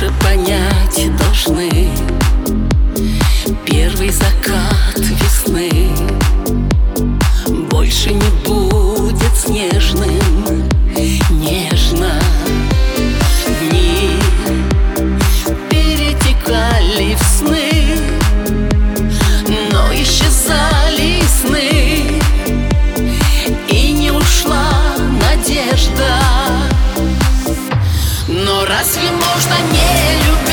лучше понять должны. Первый закат весны. Больше не будет снежным Нежно. Дни перетекали в сны Но исчезали сны. И не ушла надежда разве можно не любя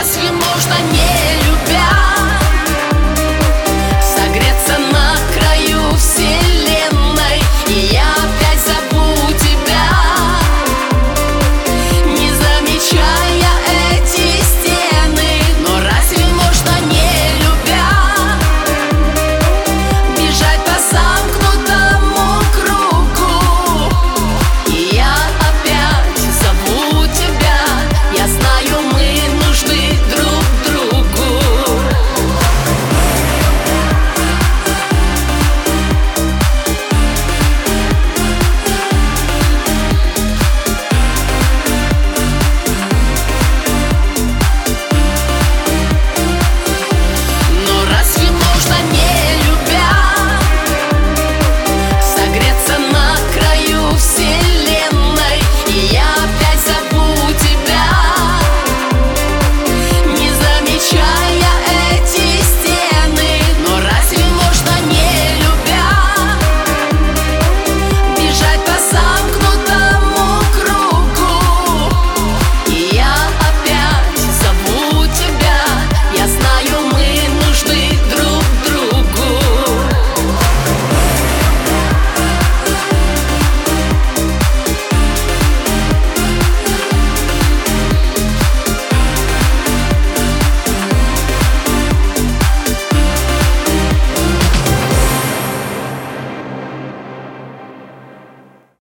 Разве можно не